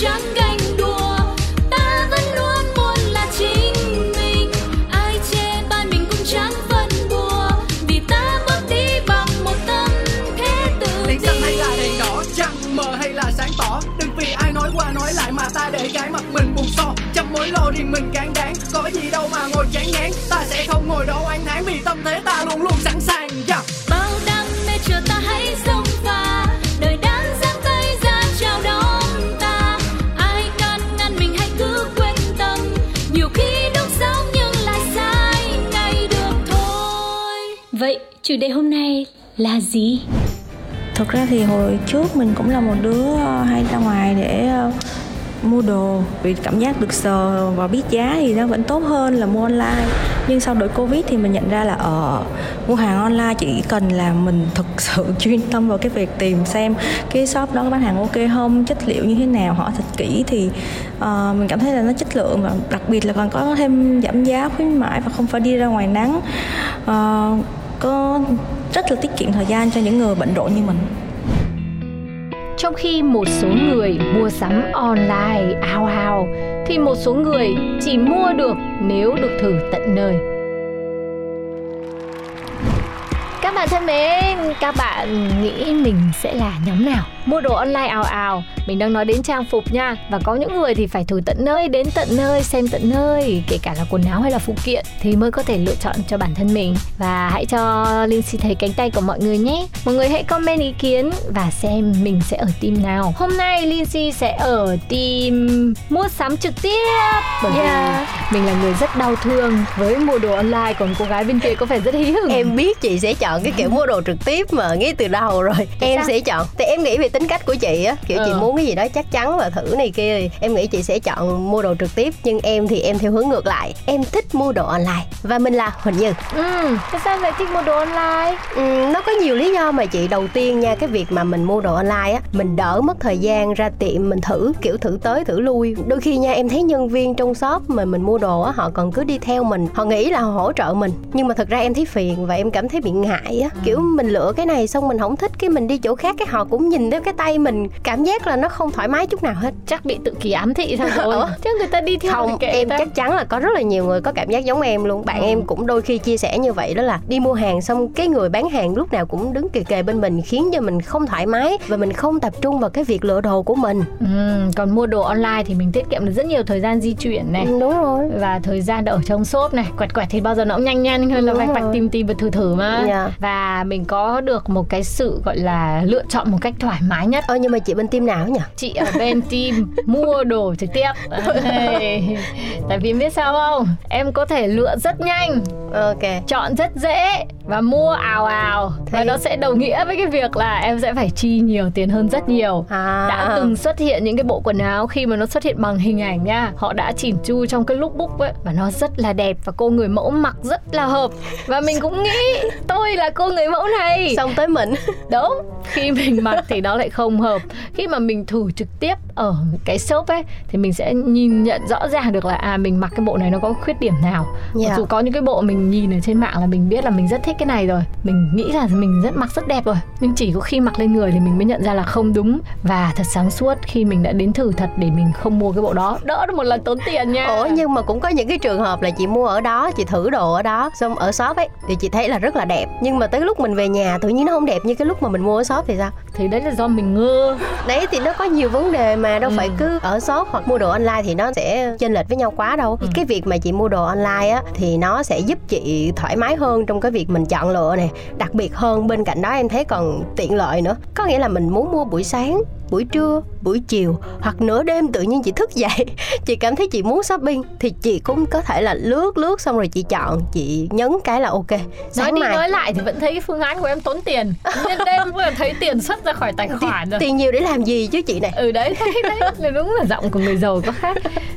chẳng ganh đùa ta vẫn luôn muốn là chính mình. Ai chê bai mình cũng chẳng phân bùa vì ta bước đi bằng một tâm thế tự tin xanh hay là đèn đỏ trăng mờ hay là sáng tỏ? Đừng vì ai nói qua nói lại mà ta để cái mặt mình buồn so trong mối lo riêng mình cán đáng có gì đâu mà ngồi chán ngán. Ta sẽ không ngồi đó oán thán vì tâm thế ta chủ đề hôm nay là gì? Thực ra thì hồi trước mình cũng là một đứa ờ, hay ra ngoài để ờ, mua đồ vì cảm giác được sờ và biết giá thì nó vẫn tốt hơn là mua online. Nhưng sau đổi covid thì mình nhận ra là ở mua hàng online chỉ cần là mình thực sự chuyên tâm vào cái việc tìm xem cái shop đó có bán hàng ok không chất liệu như thế nào họ thật kỹ thì uh, mình cảm thấy là nó chất lượng và đặc biệt là còn có thêm giảm giá khuyến mãi và không phải đi ra ngoài nắng. Uh, có rất là tiết kiệm thời gian cho những người bận rộn như mình Trong khi một số người mua sắm online ao ao thì một số người chỉ mua được nếu được thử tận nơi. Các bạn thân mến, các bạn nghĩ mình sẽ là nhóm nào? Mua đồ online ào ào, mình đang nói đến trang phục nha. Và có những người thì phải thử tận nơi, đến tận nơi, xem tận nơi Kể cả là quần áo hay là phụ kiện Thì mới có thể lựa chọn cho bản thân mình. Và hãy cho Lindsay thấy cánh tay của mọi người nhé. Mọi người hãy comment ý kiến và xem mình sẽ ở team nào. Hôm nay Lindsay sẽ ở team mua sắm trực tiếp. Bởi Yeah. vì mình là người rất đau thương. Với mua đồ online Còn cô gái bên kia có vẻ rất hí hửng em biết chị sẽ chọn cái kiểu mua đồ trực tiếp mà ngay từ đầu rồi. Em sao? sẽ chọn. Thì em nghĩ về tính cách của chị á kiểu chị Ờ. muốn cái gì đó chắc chắn và thử này kia. Thì em nghĩ chị sẽ chọn mua đồ trực tiếp nhưng em thì em theo hướng ngược lại. Em thích mua đồ online và mình là huỳnh như. Ừ, thế sao lại thích mua đồ online? Ừm, nó có nhiều lý do mà chị. Đầu tiên nha cái việc mà mình mua đồ online á mình đỡ mất thời gian ra tiệm mình thử kiểu thử tới thử lui. Đôi khi nha em thấy nhân viên trong shop mà mình mua đồ á họ còn cứ đi theo mình. Họ nghĩ là họ hỗ trợ mình nhưng mà thật ra em thấy phiền và em cảm thấy bị ngại á. Kiểu mình lựa cái này xong mình không thích cái mình đi chỗ khác cái họ cũng nhìn theo cái tay mình cảm giác là nó không thoải mái chút nào hết. Chắc bị tự kỷ ám thị sao rồi? Chứ người ta đi theo không em ta. chắc chắn là có rất là nhiều người có cảm giác giống em luôn. Bạn em cũng đôi khi chia sẻ như vậy đó là đi mua hàng xong cái người bán hàng lúc nào cũng đứng kề kề bên mình khiến cho mình không thoải mái và mình không tập trung vào cái việc lựa đồ của mình. Ừ, Còn mua đồ online thì mình tiết kiệm được rất nhiều thời gian di chuyển này. Ừ, đúng rồi. Và thời gian ở trong shop này quẹt quẹt thì bao giờ nó cũng nhanh nhanh hơn là vạch vạch tìm tìm và thử thử mà. Dạ. và mình có được một cái sự gọi là lựa chọn một cách thoải mái nhất. Ơ nhưng mà chị bên team nào nhỉ? Chị ở bên team mua đồ trực tiếp. Tại vì biết sao không? Em có thể lựa rất nhanh ok. chọn rất dễ và mua ào ào. Và Thế- nó sẽ đồng nghĩa với cái việc là em sẽ phải chi nhiều tiền hơn rất nhiều. À. Đã từng xuất hiện những cái bộ quần áo khi mà nó xuất hiện bằng hình ảnh nha họ đã chỉn chu trong cái lookbook ấy và nó rất là đẹp và cô người mẫu mặc rất là hợp. Và mình cũng nghĩ tôi là cô người mẫu này. Xong tới mình. Đúng. Khi mình mặc thì nó lại không hợp. Khi mà mình thử trực tiếp ở cái shop ấy thì mình sẽ nhìn nhận rõ ràng được là à mình mặc cái bộ này nó có khuyết điểm nào. Dạ. mặc dù có những cái bộ mình nhìn ở trên mạng là mình biết là mình rất thích cái này rồi mình nghĩ là mình rất mặc rất đẹp rồi. Nhưng chỉ có khi mặc lên người thì mình mới nhận ra là không đúng và thật sáng suốt khi mình đã đến thử thật để mình không mua cái bộ đó. Đỡ được một lần tốn tiền nha. Ủa nhưng mà cũng có những cái trường hợp là chị mua ở đó chị thử đồ ở đó xong ở shop ấy thì chị thấy là rất là đẹp. Nhưng mà tới lúc mình về nhà tự nhiên nó không đẹp như cái lúc mà mình mua ở shop thì sao? Thì đấy là do mình ngơ. Đấy thì nó có nhiều vấn đề mà đâu Ừ. phải cứ ở shop hoặc mua đồ online thì nó sẽ chênh lệch với nhau quá đâu. Ừ. cái việc mà chị mua đồ online á thì nó sẽ giúp chị thoải mái hơn trong cái việc mình chọn lựa này đặc biệt hơn bên cạnh đó em thấy còn tiện lợi nữa. Có nghĩa là mình muốn mua buổi sáng buổi trưa buổi chiều hoặc nửa đêm tự nhiên chị thức dậy. Chị cảm thấy chị muốn shopping thì chị cũng có thể là lướt lướt xong rồi chị chọn chị nhấn cái là ok. Nói sáng đi mai nói lại thì vẫn thấy cái phương án của em tốn tiền. Nhân đêm vừa thấy tiền xuất ra khỏi tài khoản rồi. tiền nhiều để làm gì chứ chị này? Ừ đấy đấy là đúng là giọng của người giàu có khác.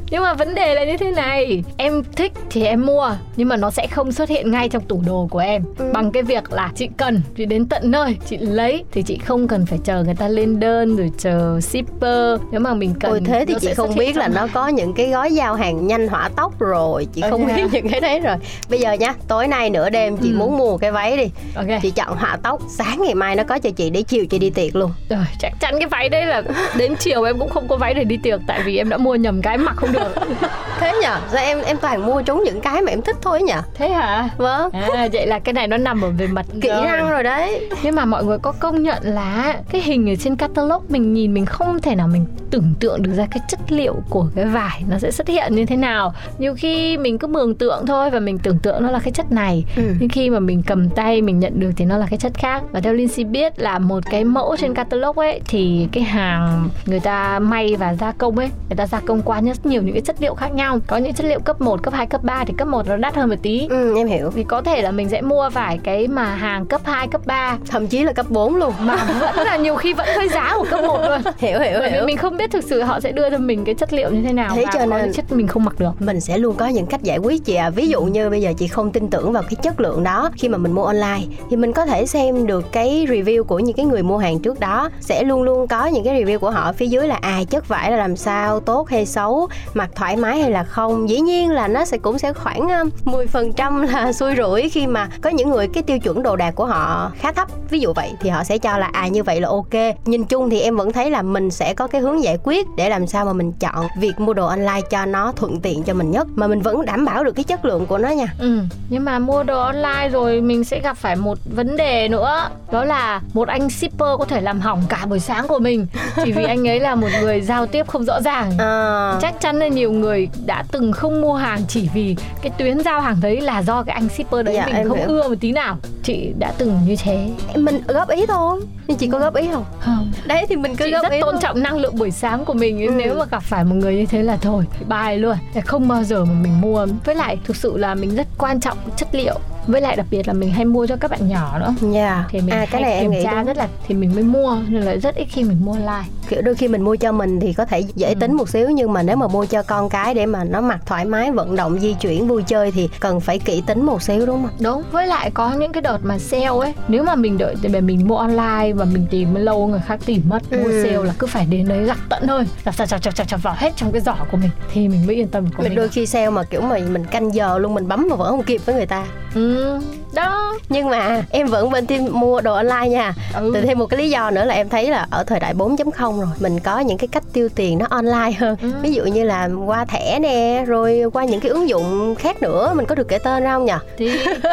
Nhưng mà vấn đề là như thế này. Em thích thì em mua nhưng mà nó sẽ không xuất hiện ngay trong tủ đồ của em. Ừ. bằng cái việc là chị cần chị đến tận nơi chị lấy thì chị không cần phải chờ người ta lên đơn rồi chờ shipper. Nếu mà mình cần Ôi thế thì chị không biết là nó có những cái gói giao hàng nhanh hỏa tốc rồi Chị Ờ, không biết những cái đấy rồi. Bây giờ nha, tối nay nửa đêm chị Ừ. muốn mua cái váy đi. Ok. Chị chọn hỏa tốc Sáng ngày mai nó có cho chị để chiều chị đi tiệc luôn. Rồi chắc chắn cái váy đấy là đến chiều em cũng không có váy để đi tiệc tại vì em đã mua nhầm cái mặc không được. Thế nhở? Sao em em toàn mua trúng những cái mà em thích thôi nhở? thế hả? Vâng. À vậy là cái này nó nằm ở về mặt Kỹ năng rồi đấy. Nhưng mà mọi người có công nhận là cái hình ở trên catalog mình nhìn mình không thể nào mình tưởng tượng được ra cái chất liệu của cái vải nó sẽ xuất hiện như thế nào. Nhiều khi mình cứ mường tượng thôi và mình tưởng tượng nó là cái chất này. Ừ. nhưng khi mà mình cầm tay mình nhận được thì nó là cái chất khác. Và theo Lindsay biết là một cái mẫu trên catalog ấy thì cái hàng người ta may và gia công ấy người ta gia công qua rất nhiều những cái chất liệu khác nhau. Có những chất liệu cấp 1, cấp 2, cấp 3 thì cấp 1 nó đắt hơn một tí. Ừ em hiểu. Thì có thể là mình sẽ mua phải cái mà hàng cấp 2, cấp 3 Thậm chí là cấp 4 luôn. Mà vẫn là nhiều khi vẫn hơi giá của cấp 1 luôn. Hiểu hiểu bởi hiểu. mình không biết thực sự họ sẽ đưa cho mình cái chất liệu như thế nào Thế cho nên- chất mình không mặc được. mình sẽ luôn có những cách giải quyết chị à ví dụ như bây giờ chị không tin tưởng vào cái chất lượng đó khi mà mình mua online thì mình có thể xem được cái review của những cái người mua hàng trước đó. Sẽ luôn luôn có những cái review của họ phía dưới là à chất vải là làm sao tốt hay xấu mặc thoải mái hay là không. Dĩ nhiên là nó sẽ cũng sẽ khoảng um, 10% là xui rủi khi mà có những người cái tiêu chuẩn đồ đạc của họ khá thấp. Ví dụ vậy thì họ sẽ cho là à như vậy là ok. Nhìn chung thì em vẫn thấy là mình sẽ có cái hướng giải quyết để làm sao mà mình chọn việc mua đồ online cho nó thuận tiện cho mình nhất. Mà mình vẫn đảm bảo được cái chất lượng của nó nha. Ừ, nhưng mà mua đồ online rồi mình sẽ gặp phải một vấn đề nữa. Đó là một anh shipper có thể làm hỏng cả buổi sáng của mình. Chỉ vì anh ấy là một người giao tiếp không rõ ràng. À, Chắc chắn là nhiều người đã từng không mua hàng chỉ vì cái tuyến giao hàng đấy là do cái anh shipper đấy Dạ, mình không hiểu. ưa một tí nào. Chị đã từng như thế. Mình góp ý thôi. Nhưng chị có góp ý không? Không. Đấy thì mình cứ chị rất tôn thôi. trọng năng lượng buổi sáng của mình Ừ. nếu mà gặp phải một người như thế là thôi bài luôn. Không bao giờ mà mình mua. Với lại thực sự là mình rất quan trọng chất liệu. Với lại đặc biệt là mình hay mua cho các bạn nhỏ nữa. Dạ. thì mình à cái này kiểm tra rất là thì mình mới mua nên là rất ít khi mình mua online kiểu đôi khi mình mua cho mình thì có thể dễ Ừ. tính một xíu nhưng mà nếu mà mua cho con cái để mà nó mặc thoải mái vận động di chuyển vui chơi thì cần phải kỹ tính một xíu đúng không đúng với lại có những cái đợt mà sale ấy nếu mà mình đợi thì mình mua online và mình tìm lâu người khác tìm mất mua Ừ. sale là cứ phải đến đấy gặp tận gặp chặt chặt chặt chặt chặt vào hết trong cái giỏ của mình. Thì mình mới yên tâm của mình mình đôi khi sale mà kiểu mà mình canh giờ luôn mình bấm mà vẫn không kịp với người ta. Ừ, đó. Nhưng mà em vẫn bên team mua đồ online nha. Ừ. từ thêm một cái lý do nữa là em thấy là ở thời đại 4.0 rồi mình có những cái cách tiêu tiền nó online hơn. Ừ. ví dụ như là qua thẻ nè rồi qua những cái ứng dụng khác nữa mình có được kể tên ra không nhỉ thì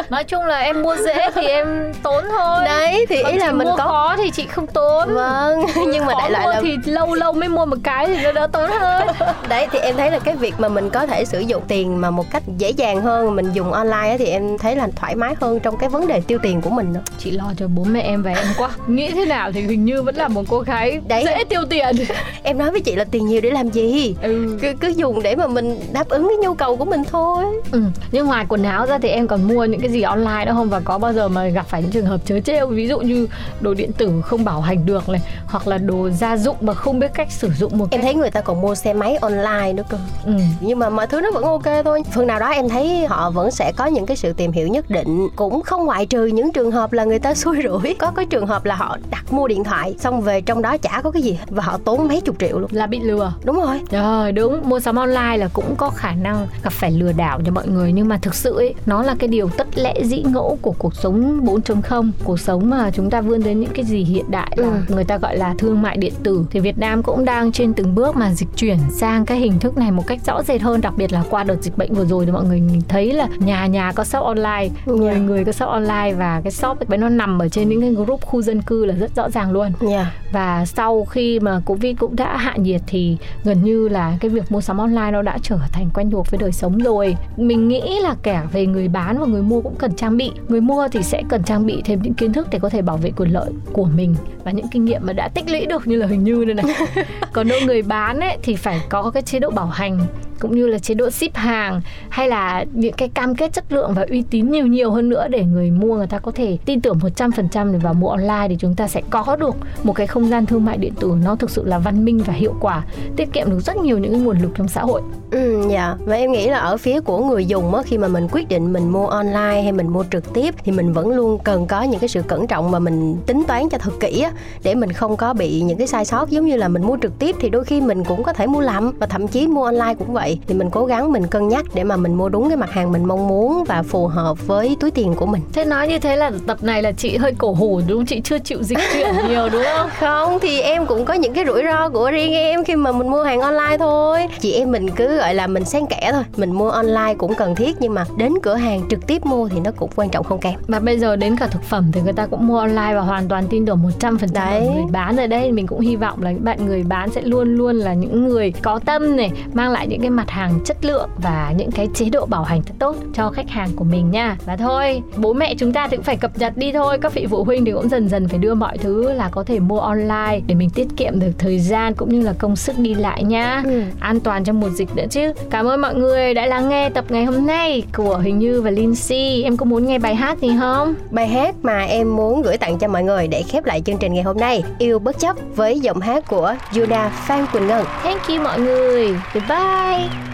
nói chung là em mua dễ thì em tốn thôi. Đấy thì Còn ý là mình mua có khó thì chị không tốn. Vâng nhưng mà đại loại là thì lâu lâu mới mua một cái thì nó đỡ tốn hơn. Đấy thì em thấy là cái việc mà mình có thể sử dụng tiền mà một cách dễ dàng hơn mình dùng online thì em thấy là thoải mái hơn trong cái vấn đề tiêu tiền của mình nữa chị lo cho bố mẹ em và em quá. Nghĩ thế nào thì hình như vẫn là một cô gái Đấy. dễ tiêu tiền. Em nói với chị là tiền nhiều để làm gì? Ừ. cứ cứ dùng để mà mình đáp ứng cái nhu cầu của mình thôi. Ừ. nhưng ngoài quần áo ra thì em còn mua những cái gì online nữa không? Và có bao giờ mà gặp phải những trường hợp chớ trêu? Ví dụ như đồ điện tử không bảo hành được này hoặc là đồ gia dụng mà không biết cách sử dụng một em cách thấy người ta còn mua xe máy online nữa cơ. Ừ. nhưng mà mọi thứ nó vẫn ok thôi. Phần nào đó em thấy họ vẫn sẽ có những cái sự tìm hiểu nhất định cũng không ngoại trừ những trường hợp là người ta xui rủi. Có cái trường hợp là họ đặt mua điện thoại xong về trong đó chả có cái gì và họ tốn mấy chục triệu luôn. Là bị lừa. Đúng rồi. Rồi đúng, mua sắm online là cũng có khả năng gặp phải lừa đảo cho mọi người. Nhưng mà thực sự ấy, nó là cái điều tất lẽ dĩ ngẫu của cuộc sống 4.0 Cuộc sống mà chúng ta vươn đến những cái gì hiện đại là Ừ. người ta gọi là thương mại điện tử. Thì Việt Nam cũng đang trên từng bước mà dịch chuyển sang cái hình thức này một cách rõ rệt hơn Đặc biệt là qua đợt dịch bệnh vừa rồi thì mọi người thấy là nhà nhà có shop online Người người có shop online và cái shop ấy nó nằm ở trên những cái group khu dân cư là rất rõ ràng luôn. Nha và sau khi mà covid cũng đã hạ nhiệt thì gần như là cái việc mua sắm online nó đã trở thành quen thuộc với đời sống rồi. Mình nghĩ là cả về người bán và người mua cũng cần trang bị. Người mua thì sẽ cần trang bị thêm những kiến thức để có thể bảo vệ quyền lợi của mình và những kinh nghiệm mà đã tích lũy được như là hình như đây này. Còn đâu người bán ấy thì phải có cái chế độ bảo hành cũng như là chế độ ship hàng hay là những cái cam kết chất lượng và uy tín nhiều nhiều hơn nữa để người mua người ta có thể tin tưởng 100% để vào mua online thì chúng ta sẽ có được một cái không gian thương mại điện tử nó thực sự là văn minh và hiệu quả tiết kiệm được rất nhiều những cái nguồn lực trong xã hội. Ừ, dạ. Và em nghĩ là ở phía của người dùng á, khi mà mình quyết định mình mua online hay mình mua trực tiếp thì mình vẫn luôn cần có những cái sự cẩn trọng mà mình tính toán cho thật kỹ á, để mình không có bị những cái sai sót. Giống như là mình mua trực tiếp thì đôi khi mình cũng có thể mua lầm và thậm chí mua online cũng vậy. Thì mình cố gắng mình cân nhắc để mà mình mua đúng cái mặt hàng mình mong muốn và phù hợp với túi tiền của mình. thế nói như thế là tập này là chị hơi cổ hủ đúng không chị chưa chịu dịch chuyển nhiều đúng không Không thì em cũng có những cái rủi ro của riêng em khi mà mình mua hàng online thôi. Chị em mình cứ gọi là mình xen kẽ thôi. Mình mua online cũng cần thiết nhưng mà đến cửa hàng trực tiếp mua thì nó cũng quan trọng không kém. mà bây giờ đến cả thực phẩm thì người ta cũng mua online và hoàn toàn tin tưởng 100% vào Đấy. người bán ở đây mình cũng hy vọng là bạn người bán sẽ luôn luôn là những người có tâm này mang lại những cái mặt hàng chất lượng và những cái chế độ bảo hành thật tốt cho khách hàng của mình nha và thôi bố mẹ chúng ta thì cũng phải cập nhật đi thôi các vị phụ huynh thì cũng dần dần phải đưa mọi thứ là có thể mua online để mình tiết kiệm được thời gian cũng như là công sức đi lại nha Ừ. an toàn trong mùa dịch nữa chứ cảm ơn mọi người đã lắng nghe tập ngày hôm nay của Huỳnh Như và Lindsay em có muốn nghe bài hát gì không Bài hát mà em muốn gửi tặng cho mọi người để khép lại chương trình ngày hôm nay Yêu bất chấp với giọng hát của Judah Phan Quỳnh Ngân Thank you mọi người. Goodbye.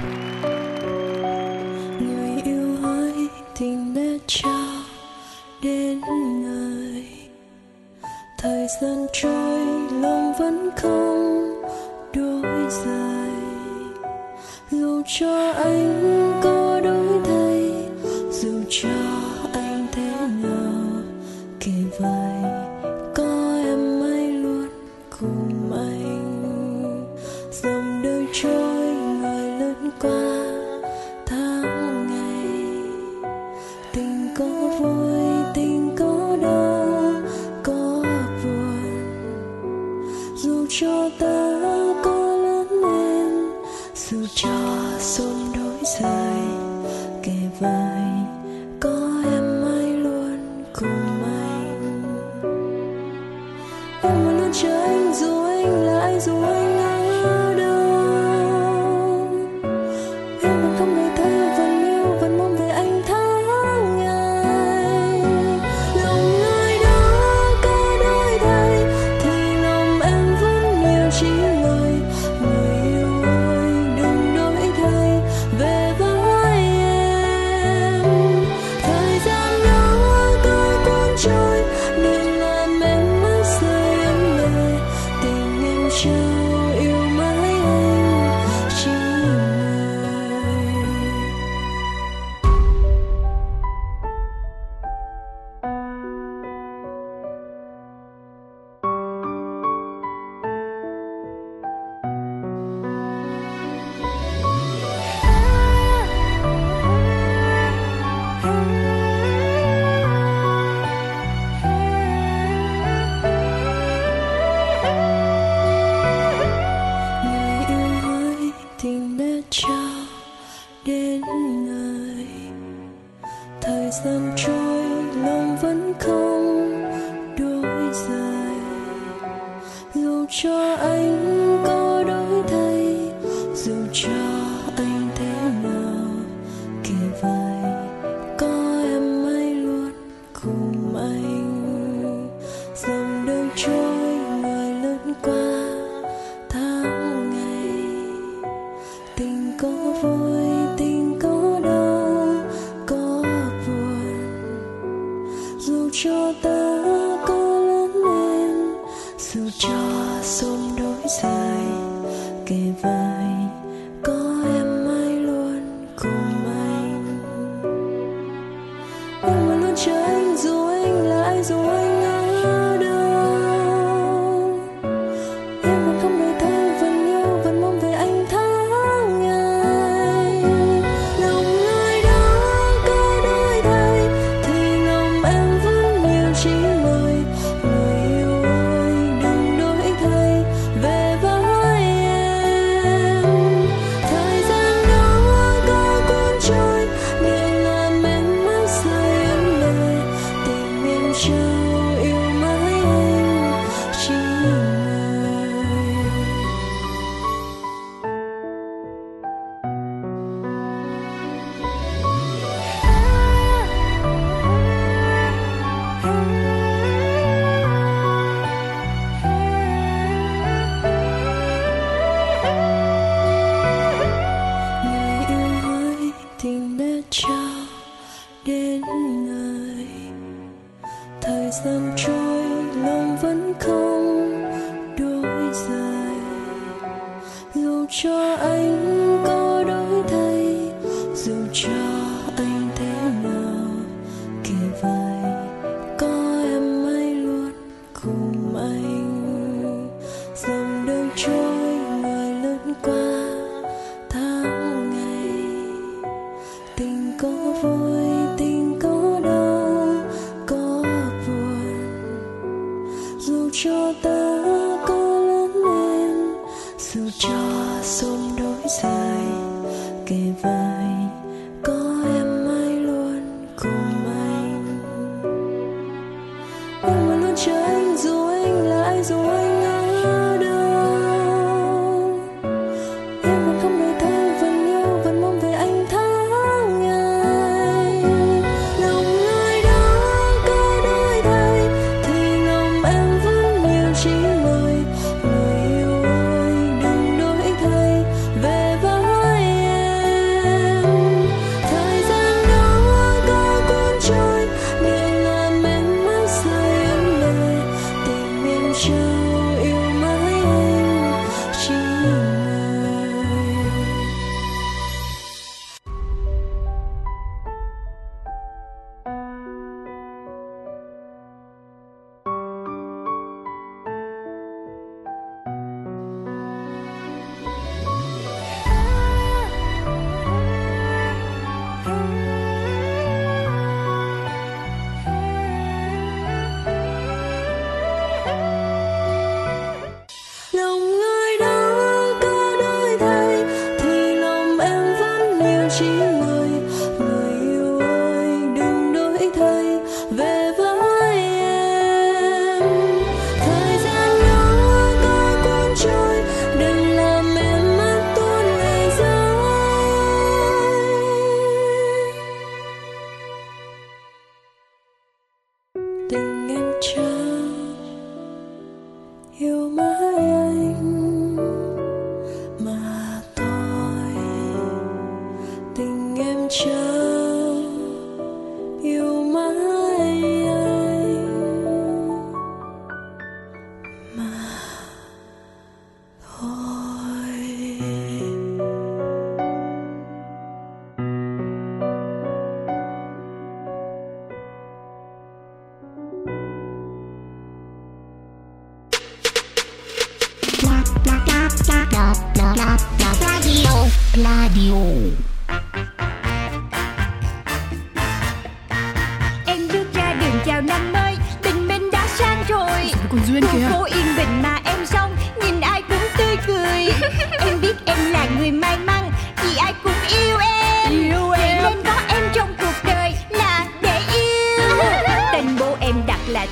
Trao đến người thời gian trôi, lòng vẫn không đổi dài. Dù cho anh có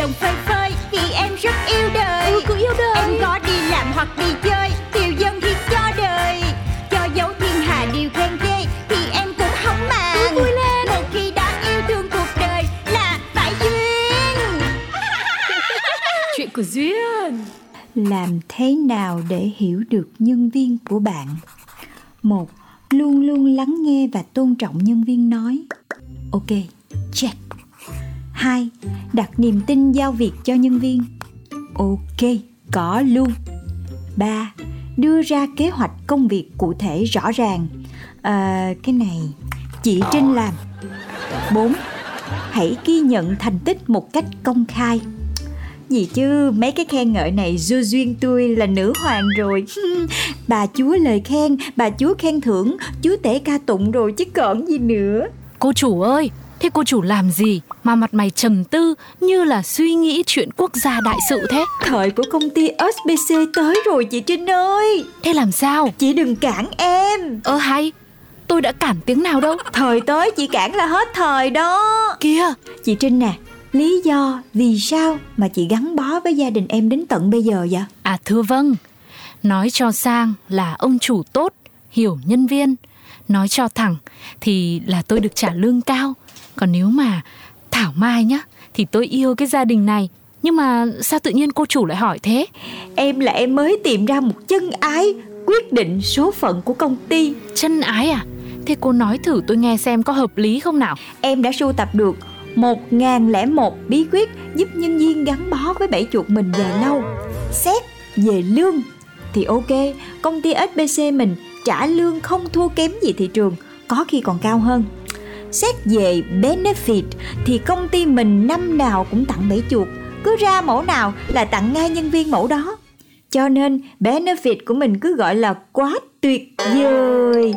lòng phơi phơi Vì em rất yêu đời. Ừ, cứ yêu đời. Em có đi làm hoặc đi chơi Tiêu dân thì cho đời. Cho dấu thiên hà điều khen ghê Thì em cũng không màng. Cứ vui lên. Một khi đã yêu thương cuộc đời Là phải duyên. Chuyện của Duyên. Làm thế nào để hiểu được nhân viên của bạn? Một luôn luôn lắng nghe và tôn trọng nhân viên nói. Ok check hai đặt niềm tin giao việc cho nhân viên. Ok có luôn. Ba đưa ra kế hoạch công việc cụ thể rõ ràng. À, cái này chị trinh làm. Bốn hãy ghi nhận thành tích một cách công khai. Gì chứ mấy cái khen ngợi này du duyên tôi là nữ hoàng rồi. Bà chúa lời khen bà chúa khen thưởng chúa tể ca tụng rồi chứ còn gì nữa. Cô chủ ơi Thế cô chủ làm gì mà mặt mày trầm tư như là suy nghĩ chuyện quốc gia đại sự thế? thời của công ty SBC tới rồi chị Trinh ơi Thế làm sao? chị đừng cản em Ơ hay, tôi đã cản tiếng nào đâu. thời tới chị cản là hết thời đó Kia, chị Trinh nè lý do vì sao mà chị gắn bó với gia đình em đến tận bây giờ vậy? À thưa vâng, nói cho sang là ông chủ tốt, hiểu nhân viên. Nói cho thẳng thì là tôi được trả lương cao. Còn nếu mà Thảo Mai nhá, thì tôi yêu cái gia đình này. Nhưng mà sao tự nhiên cô chủ lại hỏi thế? Em là em mới tìm ra một chân ái quyết định số phận của công ty. Chân ái à? Thế cô nói thử tôi nghe xem có hợp lý không nào? Em đã sưu tập được 1001 bí quyết giúp nhân viên gắn bó với bẫy chuột mình dài lâu. Xét về lương thì ok, công ty SBC mình trả lương không thua kém gì thị trường, có khi còn cao hơn. Xét về benefit thì công ty mình năm nào cũng tặng bẫy chuột, cứ ra mẫu nào là tặng ngay nhân viên mẫu đó. Cho nên benefit của mình cứ gọi là quá tuyệt vời.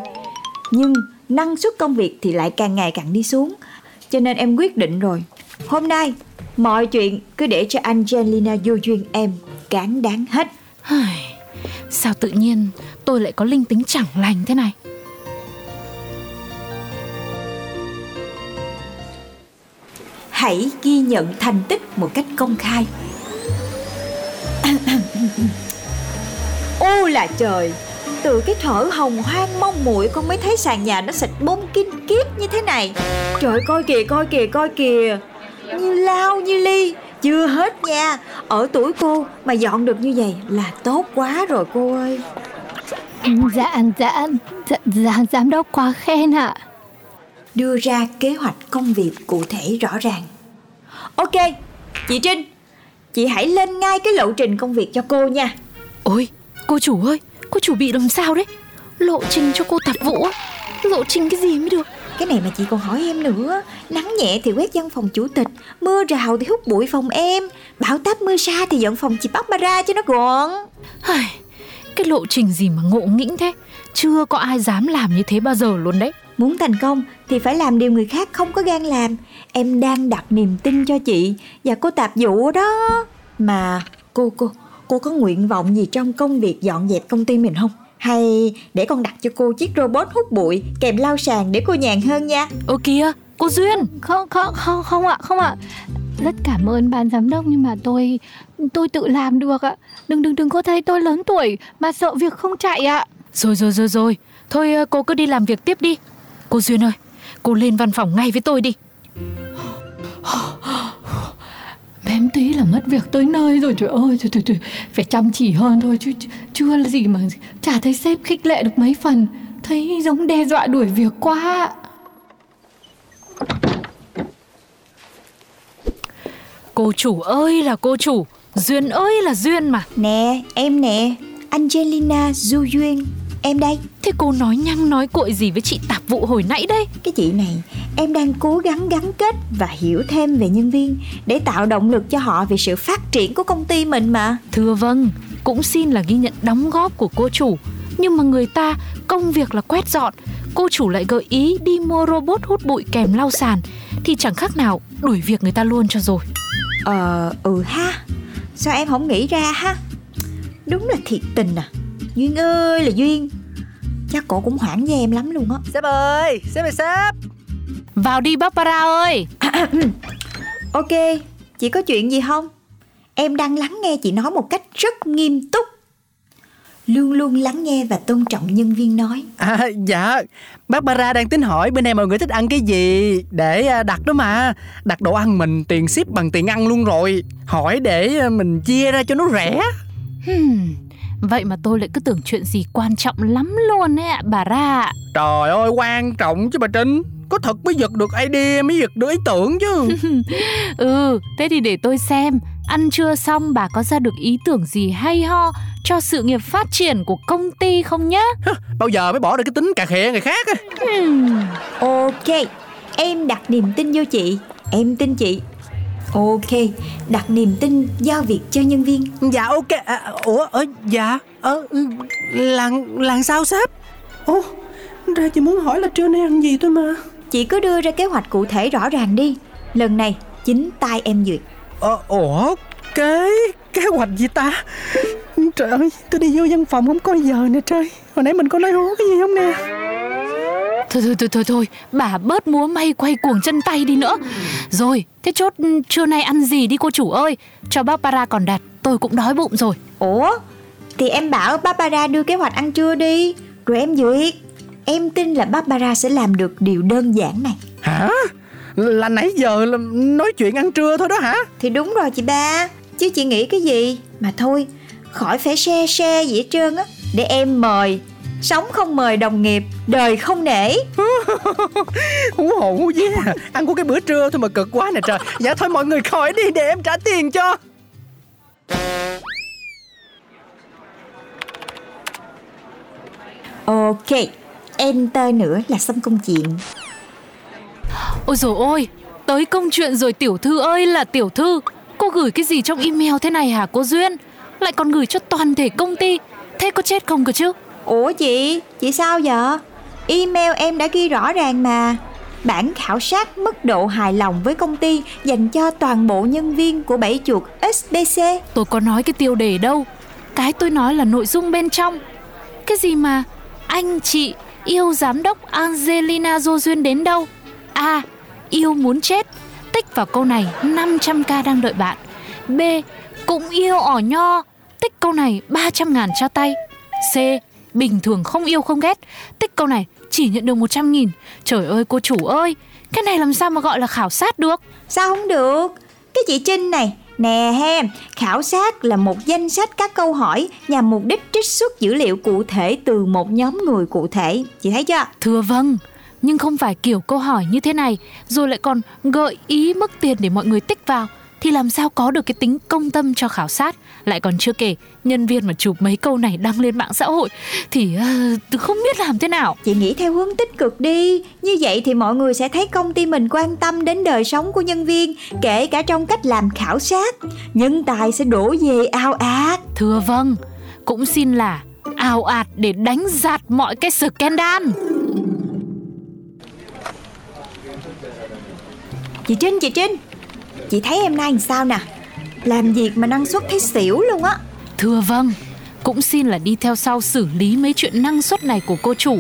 Nhưng năng suất công việc thì lại càng ngày càng đi xuống. Cho nên em quyết định rồi. Hôm nay mọi chuyện cứ để cho Angelina vô duyên em cán đáng hết. Sao tự nhiên tôi lại có linh tính chẳng lành thế này? Hãy ghi nhận thành tích một cách công khai. Ô là trời, từ cái thở hồng hoang mong muội con mới thấy sàn nhà nó xịt bông kinh kiết như thế này. Trời coi kìa, coi kìa, coi kìa. Như lao như ly, chưa hết nha. Ở tuổi cô mà dọn được như vậy là tốt quá rồi cô ơi. Dạ, dạ, dạ, dạ giám đốc quá khen ạ. Đưa ra kế hoạch công việc cụ thể rõ ràng. Ok, chị Trinh, chị hãy lên ngay cái lộ trình công việc cho cô nha. Ôi, cô chủ ơi, cô chủ bị làm sao đấy? Lộ trình cho cô tạp vụ á? Lộ trình cái gì mới được? Cái này mà chị còn hỏi em nữa Nắng nhẹ thì quét văn phòng chủ tịch Mưa rào thì hút bụi phòng em Bão táp mưa sa thì dọn phòng chị Barbara cho nó gọn cái lộ trình gì mà ngộ nghĩnh thế? Chưa có ai dám làm như thế bao giờ luôn đấy. Muốn thành công thì phải làm điều người khác không có gan làm Em đang đặt niềm tin cho chị Và cô tạp vụ đó Mà cô cô Cô có nguyện vọng gì trong công việc dọn dẹp công ty mình không? Hay để con đặt cho cô chiếc robot hút bụi kèm lau sàn để cô nhàn hơn nha Ơ kìa, cô Duyên. Không, không, không, không ạ, không ạ. Rất cảm ơn ban giám đốc nhưng mà tôi tôi tự làm được ạ. Đừng đừng đừng có thấy tôi lớn tuổi mà sợ việc không chạy ạ. Rồi rồi rồi rồi, thôi ờ, cô cứ đi làm việc tiếp đi. Cô Duyên ơi, cô lên văn phòng ngay với tôi đi. Bém tí là mất việc tới nơi rồi trời ơi trời, trời, trời. Phải chăm chỉ hơn thôi chứ chứ- chưa là gì mà chả thấy sếp khích lệ được mấy phần Thấy giống đe dọa đuổi việc quá Cô chủ ơi là cô chủ, Duyên ơi là Duyên mà. Nè em nè Angelina Du Duyên Em đây. Thế cô nói nhăng nói cội gì với chị tạp vụ hồi nãy đây? Cái chị này em đang cố gắng gắn kết và hiểu thêm về nhân viên Để tạo động lực cho họ về sự phát triển của công ty mình mà. Thưa vâng, cũng xin là ghi nhận đóng góp của cô chủ. Nhưng mà người ta công việc là quét dọn, cô chủ lại gợi ý đi mua robot hút bụi kèm lau sàn. Thì chẳng khác nào đuổi việc người ta luôn cho rồi. Ờ ừ ha. Sao em không nghĩ ra ha? Đúng là thiệt tình à Duyên ơi là Duyên. Chắc cổ cũng hoảng với em lắm luôn á. Sếp ơi, sếp ơi sếp. Vào đi Barbara ơi. Ok Chị có chuyện gì không? Em đang lắng nghe chị nói một cách rất nghiêm túc. Luôn luôn lắng nghe và tôn trọng nhân viên nói. À dạ. Barbara đang tính hỏi bên em mọi người thích ăn cái gì. Để à, đặt đó mà. Đặt đồ ăn mình tiền ship bằng tiền ăn luôn rồi. Hỏi để à, mình chia ra cho nó rẻ. Hmm, vậy mà tôi lại cứ tưởng chuyện gì quan trọng lắm luôn ấy ạ, bà ra. ạ. Trời ơi quan trọng chứ bà Trinh Có thật mới giật được idea mới giật được ý tưởng chứ Ừ, thế thì để tôi xem. Ăn trưa xong bà có ra được ý tưởng gì hay ho cho sự nghiệp phát triển của công ty không nhá? Bao giờ mới bỏ được cái tính cà khịa người khác á. Ok Em đặt niềm tin vô chị Em tin chị Ok Đặt niềm tin giao việc cho nhân viên. Dạ ok. À, Ủa ờ, dạ. Ờ, Làm làm sao sếp? Ồ ra chị muốn hỏi là trưa nay ăn gì thôi mà. Chị cứ đưa ra kế hoạch cụ thể rõ ràng đi. Lần này chính tay em duyệt. Ờ, ủa kế kế hoạch gì ta? Trời ơi tôi đi vô văn phòng không có giờ nè trời. Hồi nãy mình có nói hố cái gì không nè Thôi thôi thôi thôi thôi, bà bớt múa may quay cuồng chân tay đi nữa. Rồi, thế chốt trưa nay ăn gì đi cô chủ ơi? Cho bác para còn đặt, tôi cũng đói bụng rồi. Ủa Thì em bảo Barbara đưa kế hoạch ăn trưa đi Rồi em duyệt Em tin là Barbara sẽ làm được điều đơn giản này Hả? Là nãy giờ là nói chuyện ăn trưa thôi đó hả? Thì đúng rồi chị ba Chứ chị nghĩ cái gì Mà thôi Khỏi phải share share gì hết trơn á Để em mời Sống không mời đồng nghiệp Đời không nể Hú hồn hú vía Ăn có cái bữa trưa thôi mà cực quá nè trời Dạ thôi mọi người khỏi đi để em trả tiền cho Ok Enter nữa là xong công chuyện Ôi dồi ôi, tới công chuyện rồi tiểu thư ơi là tiểu thư. Cô gửi cái gì trong email thế này hả cô Duyên? Lại còn gửi cho toàn thể công ty. Thế có chết không cơ chứ? Ủa chị Chị sao vậy Email em đã ghi rõ ràng mà Bản khảo sát mức độ hài lòng với công ty dành cho toàn bộ nhân viên của bảy chuột SBC. Tôi có nói cái tiêu đề đâu. Cái tôi nói là nội dung bên trong. Cái gì mà anh chị yêu giám đốc Angelina Jolie đến đâu? A. Yêu muốn chết. Tích vào câu này 500k đang đợi bạn. B. Cũng yêu ỏ nho. Tích câu này 300 ngàn cho tay. C. Bình thường không yêu không ghét. Tích câu này chỉ nhận được 100 nghìn. Trời ơi cô chủ ơi, cái này làm sao mà gọi là khảo sát được? Sao không được? Cái chị Trinh này, nè he, khảo sát là một danh sách các câu hỏi nhằm mục đích trích xuất dữ liệu cụ thể từ một nhóm người cụ thể. Chị thấy chưa? Thưa vâng, nhưng không phải kiểu câu hỏi như thế này rồi lại còn gợi ý mức tiền để mọi người tích vào thì làm sao có được cái tính công tâm cho khảo sát? Lại còn chưa kể nhân viên mà chụp mấy câu này đăng lên mạng xã hội. Thì uh, không biết làm thế nào. Chị nghĩ theo hướng tích cực đi. Như vậy thì mọi người sẽ thấy công ty mình quan tâm đến đời sống của nhân viên Kể cả trong cách làm khảo sát. Nhân tài sẽ đổ về ao ạt. Thưa vâng cũng xin là ào ạt để đánh giạt mọi cái scandal. Chị Trinh, chị Trinh Chị thấy em nay làm sao nè? Làm việc mà năng suất thấy xỉu luôn á. Thưa vâng, cũng xin là đi theo sau xử lý mấy chuyện năng suất này của cô chủ.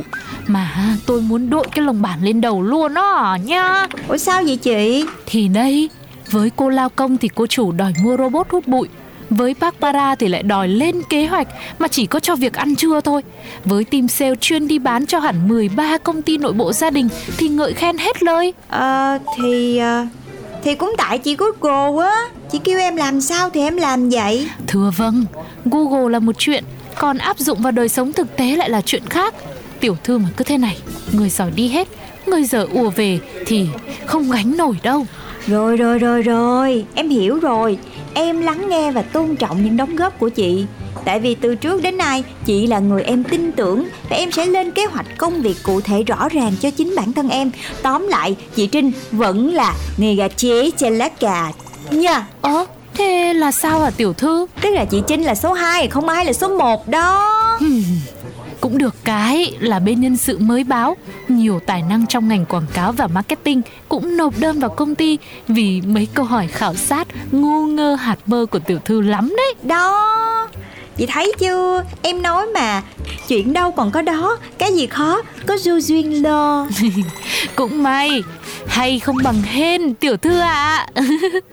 Mà tôi muốn đội cái lồng bản lên đầu luôn đó nha Ủa sao vậy chị? Thì đây, với cô lao công thì cô chủ đòi mua robot hút bụi. Với bác Para thì lại đòi lên kế hoạch mà chỉ có cho việc ăn trưa thôi. Với team sale chuyên đi bán cho hẳn 13 công ty nội bộ gia đình thì ngợi khen hết lời. Ờ thì ờ, Thì cũng tại chị Google á Chị kêu em làm sao thì em làm vậy Thưa vâng, Google là một chuyện, còn áp dụng vào đời sống thực tế lại là chuyện khác. Tiểu thư mà cứ thế này, người giỏi đi hết, người dở ùa về thì không gánh nổi đâu. Rồi rồi rồi rồi Em hiểu rồi Em lắng nghe và tôn trọng những đóng góp của chị. Tại vì từ trước đến nay Chị là người em tin tưởng Và em sẽ lên kế hoạch công việc cụ thể rõ ràng cho chính bản thân em. Tóm lại Chị Trinh vẫn là Người gà chế trên lá cà Nha. Ơ, thế là sao hả tiểu thư? Tức là chị Trinh là số 2 Không ai là số 1 đó Cũng được cái là bên nhân sự mới báo. Nhiều tài năng trong ngành quảng cáo và marketing Cũng nộp đơn vào công ty Vì mấy câu hỏi khảo sát ngu ngơ hạt mơ của tiểu thư lắm đấy. Đó Chị thấy chưa? Em nói mà Chuyện đâu còn có đó Cái gì khó Có du duyên lo. Cũng may Hay không bằng hên tiểu thư ạ. Em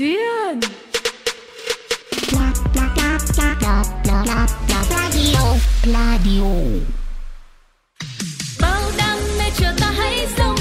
duyên. Pladio Bao đam mê chờ ta hãy sống.